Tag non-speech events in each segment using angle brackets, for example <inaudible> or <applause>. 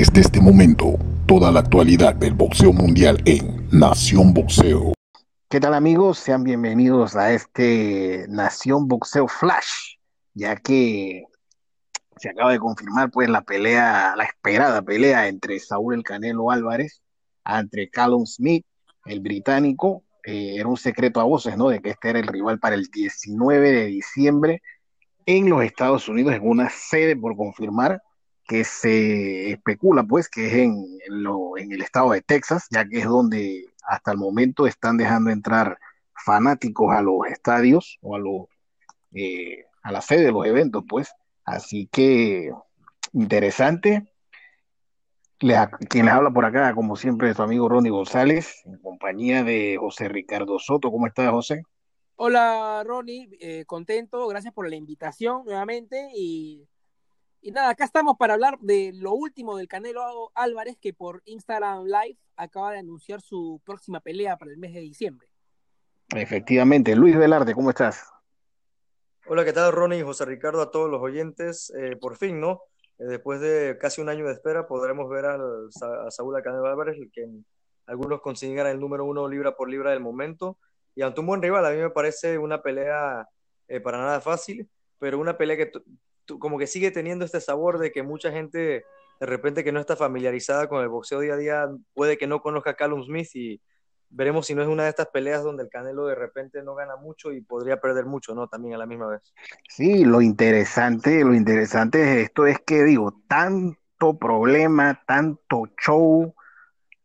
Desde este momento, toda la actualidad del boxeo mundial en Nación Boxeo. ¿Qué tal amigos? Sean bienvenidos a este Nación Boxeo Flash, ya que se acaba de confirmar pues la pelea, la esperada pelea entre Saúl El Canelo Álvarez entre Callum Smith, el británico. Eh, era un secreto a voces, ¿no? De que este era el rival para el 19 de diciembre en los Estados Unidos, en una sede por confirmar que se especula pues que es en, en, el estado de Texas, ya que es donde hasta el momento están dejando entrar fanáticos a los estadios o a, los, eh, a la sede de los eventos, pues. Así que interesante. quien les habla por acá, como siempre, su amigo Ronnie González, en compañía de José Ricardo Soto. ¿Cómo estás, José? Hola, Ronnie. Eh, contento. Gracias por la invitación nuevamente. Y y nada, acá estamos para hablar de lo último del Canelo Álvarez, que por Instagram Live acaba de anunciar su próxima pelea para el mes de diciembre. Efectivamente. Luis Velarde, ¿cómo estás? Hola, ¿qué tal, Ronnie y José Ricardo? A todos los oyentes. Eh, por fin, ¿no? Eh, después de casi un año de espera, podremos ver al, a Saúl Canelo Álvarez, el que algunos consideran el número uno libra por libra del momento. Y ante un buen rival, a mí me parece una pelea eh, para nada fácil, pero una pelea que como que sigue teniendo este sabor de que mucha gente de repente que no está familiarizada con el boxeo día a día puede que no conozca a Callum Smith y veremos si no es una de estas peleas donde el Canelo de repente no gana mucho y podría perder mucho, ¿no? También a la misma vez. Sí, lo interesante, lo interesante de esto es que digo, tanto problema, tanto show,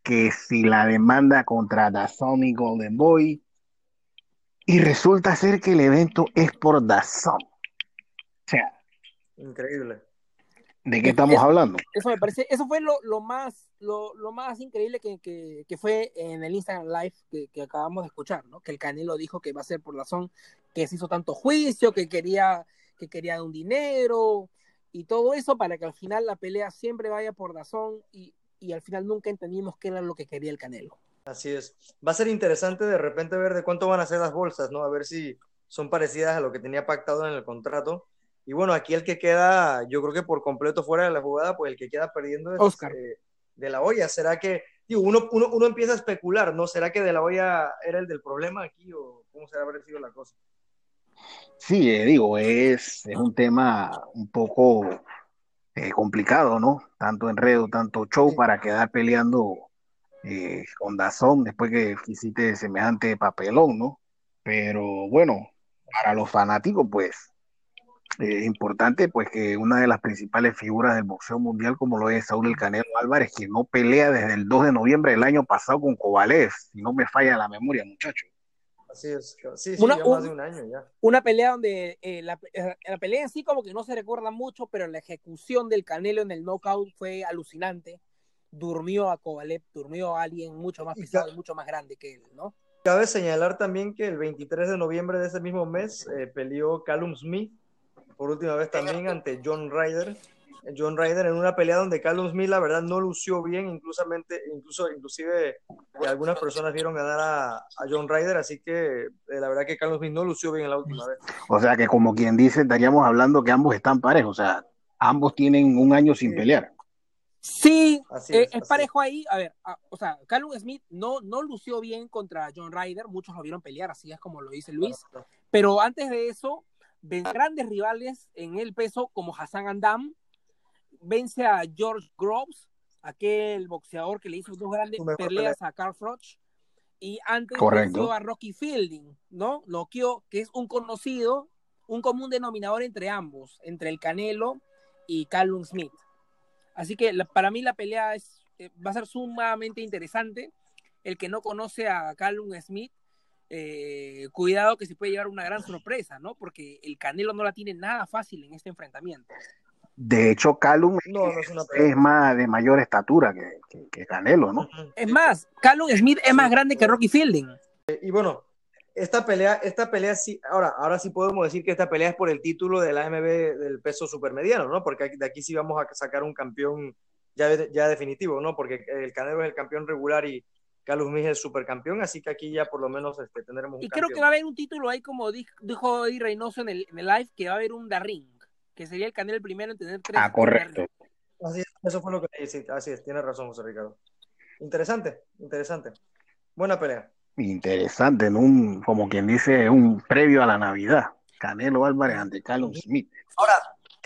que si la demanda contra Dazón y Golden Boy, y resulta ser que el evento es por Dazón. O sea, Increíble. ¿De qué estamos hablando? Eso me parece, eso fue lo, más, lo, más increíble que, fue en el Instagram Live que, acabamos de escuchar, ¿no? Que el Canelo dijo que va a ser por razón que se hizo tanto juicio, que quería, que quería un dinero y todo eso para que al final la pelea siempre vaya por razón y, y al final nunca entendimos qué era lo que quería el Canelo. Así es. Va a ser interesante de repente ver de cuánto van a ser las bolsas, ¿no? A ver si son parecidas a lo que tenía pactado en el contrato y bueno, aquí el que queda, yo creo que por completo fuera de la jugada, pues el que queda perdiendo es Oscar. Eh, de la olla. ¿Será que, digo, uno, uno, uno, empieza a especular, ¿no? ¿Será que de la olla era el del problema aquí o cómo será haber sido la cosa? Sí, eh, digo, es, es, un tema un poco eh, complicado, ¿no? Tanto enredo, tanto show para quedar peleando con Dazón después que hiciste semejante papelón, ¿no? Pero bueno, para los fanáticos, pues eh, importante, pues que una de las principales figuras del boxeo mundial, como lo es Saúl El Canelo Álvarez, que no pelea desde el 2 de noviembre del año pasado con Kovalev, si no me falla la memoria, muchachos. Así es, sí, sí, una, más de un año ya. Una pelea donde eh, la, eh, la, pelea en sí como que no se recuerda mucho, pero la ejecución del Canelo en el knockout fue alucinante. Durmió a Kovalev, durmió a alguien mucho más pesado y mucho más grande que él, ¿no? Cabe señalar también que el 23 de noviembre de ese mismo mes peleó Callum Smith por última vez también ante John Ryder. John Ryder en una pelea donde Carlos Smith la verdad no lució bien, inclusamente, incluso inclusive eh, algunas personas vieron ganar a, John Ryder, así que eh, la verdad que Carlos Smith no lució bien en la última vez. O sea que como quien dice, estaríamos hablando que ambos están parejos, o sea, ambos tienen un año sin pelear. Sí, eh, es, parejo ahí. A ver, o sea, Callum Smith no, no lució bien contra John Ryder, muchos lo vieron pelear, así es como lo dice Luis. Pero antes de eso, vence grandes rivales en el peso como Hassan Andam, vence a George Groves, aquel boxeador que le hizo dos grandes peleas a Carl Froch, y antes venció a Rocky Fielding, ¿no? Noqueó, que es un conocido, un común denominador entre ambos, entre el Canelo y Callum Smith. Así que para mí la pelea es, eh, va a ser sumamente interesante. El que no conoce a Callum Smith eh, cuidado que se puede llevar una gran sorpresa, ¿no? Porque el Canelo no la tiene nada fácil en este enfrentamiento. De hecho, Calum es, más de mayor estatura que, Canelo, ¿no? Es más, Calum Smith es más grande que Rocky Fielding. Y bueno, esta pelea, esta pelea sí, ahora, ahora sí podemos decir que esta pelea es por el título de la AMB del peso supermediano, ¿no? Porque de aquí sí vamos a sacar un campeón ya, ya definitivo, ¿no? Porque el Canelo es el campeón regular y, Carlos Smith es supercampeón, así que aquí ya por lo menos este, tendremos un Y creo que va a haber un título ahí, como dijo Eddie Reynoso en el, en el live, que va a haber un Darring, que sería el canal primero en tener tres. Ah, correcto. Así es, eso fue lo que sí, así es, tiene razón José Ricardo. Interesante, interesante. Buena pelea. Interesante, en un, como quien dice, un previo a la Navidad. Canelo Álvarez ante Callum Smith. Ahora,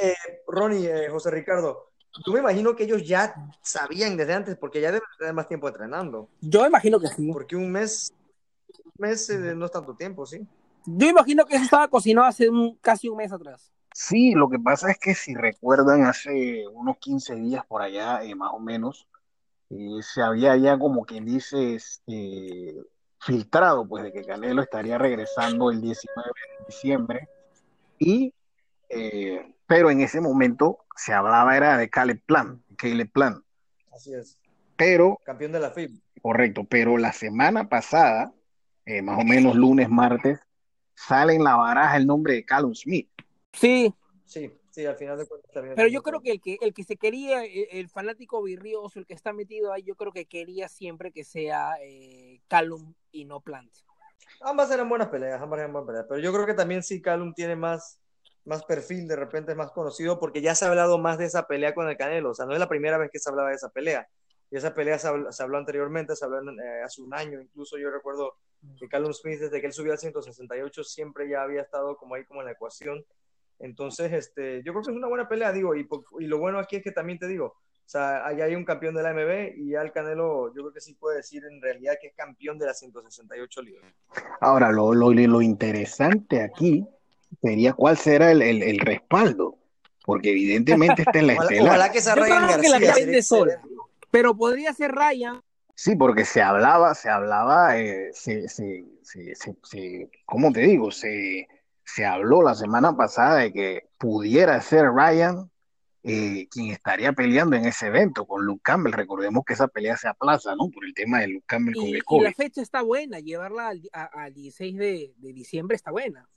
eh, Ronnie, eh, José Ricardo, yo me imagino que ellos ya sabían desde antes, porque ya deben tener más tiempo entrenando. Yo imagino que sí. Porque un mes, un mes eh, no es tanto tiempo, ¿sí? Yo imagino que eso estaba cocinado hace un, casi un mes atrás. Sí, lo que pasa es que si recuerdan, hace unos 15 días por allá, más o menos, se había ya como quien dice, este, filtrado, pues, de que Canelo estaría regresando el 19 de diciembre. Y, eh, pero en ese momento se hablaba era de Caleb Plan, Caleb Plan. Así es. Pero. Campeón de la FIB. Correcto, pero la semana pasada, eh, más o menos lunes, martes, sale en la baraja el nombre de Callum Smith. Sí. Sí, sí, al final de cuentas también. Pero yo creo que el que, el que se quería, el, fanático virrioso, el que está metido ahí, yo creo que quería siempre que sea eh, Callum y no Plant. Ambas eran buenas peleas, ambas eran buenas peleas. Pero yo creo que también sí Callum tiene más, más perfil, de repente es más conocido, porque ya se ha hablado más de esa pelea con el Canelo. O sea, no es la primera vez que se hablaba de esa pelea. Y esa pelea se habló, anteriormente, se habló eh, hace un año. Incluso yo recuerdo que Callum Smith, desde que él subió al 168, siempre ya había estado como ahí como en la ecuación. Entonces, este, yo creo que es una buena pelea, digo, y, lo bueno aquí es que también te digo, o sea, allá hay un campeón de la MB y ya el Canelo, yo creo que sí puede decir en realidad que es campeón de las 168 libras. Ahora, lo, lo, lo interesante aquí sería cuál será el, el, respaldo, porque evidentemente está en la <laughs> estelar. Ojalá que sea Ryan García. pero podría ser Ryan. Sí, porque se hablaba, se hablaba, eh, se, se, se, ¿cómo te digo? Se, se habló la semana pasada de que pudiera ser Ryan eh, quien estaría peleando en ese evento con Luke Campbell. Recordemos que esa pelea se aplaza, ¿no? Por el tema de Luke Campbell con el COVID. Y la fecha está buena, llevarla al, 16 de, diciembre está buena.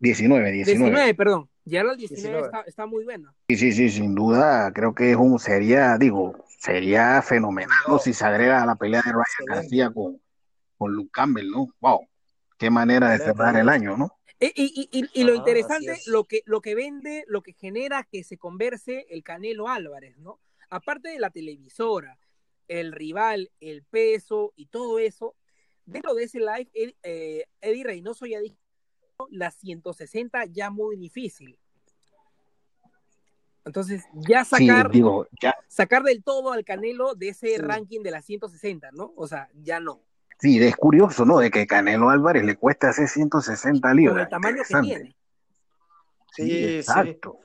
19, 19. 19, perdón. Llevarla al 19, Está, muy buena. Sí, sí, sí, sin duda, creo que es un, sería, digo, sería fenomenal si se agrega a la pelea de Ryan García con, con Luke Campbell, ¿no? Wow, qué manera de cerrar el año, ¿no? Eh, y, lo ah, interesante, lo que, lo que vende, lo que genera que se converse el Canelo Álvarez, ¿no? Aparte de la televisora, el rival, el peso y todo eso, dentro de ese live, eh, Eddie Reynoso ya dijo, la 160 ya muy difícil. Entonces, ya sacar, sacar del todo al Canelo de ese ranking de la 160, ¿no? O sea, ya no. Sí, es curioso, ¿no? De que Canelo Álvarez le cuesta hacer 160 libras. Con el tamaño que tiene. Sí, exacto.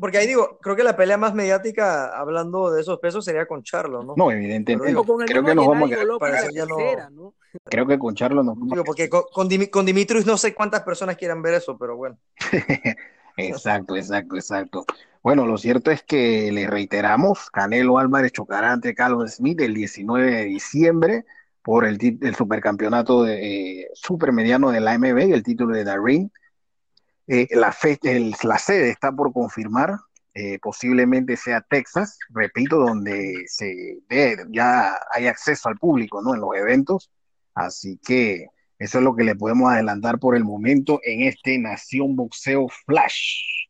Porque ahí digo, creo que la pelea más mediática hablando de esos pesos sería con Charlo, ¿no? No, evidentemente. creo que nos vamos a quedar. no... Creo que con Charlo nos vamos digo, porque con, con, Dimitrius no sé cuántas personas quieran ver eso, pero bueno. <laughs> exacto, exacto, exacto. Bueno, lo cierto es que le reiteramos, Canelo Álvarez chocará ante Carlos Smith el 19 de diciembre por el, el supercampeonato de, eh, supermediano de la AMB y el título de Darin. Eh, la, la sede está por confirmar, eh, posiblemente sea Texas, repito, donde se ya hay acceso al público ¿no? en los eventos. Así que eso es lo que le podemos adelantar por el momento en este Nación Boxeo Flash.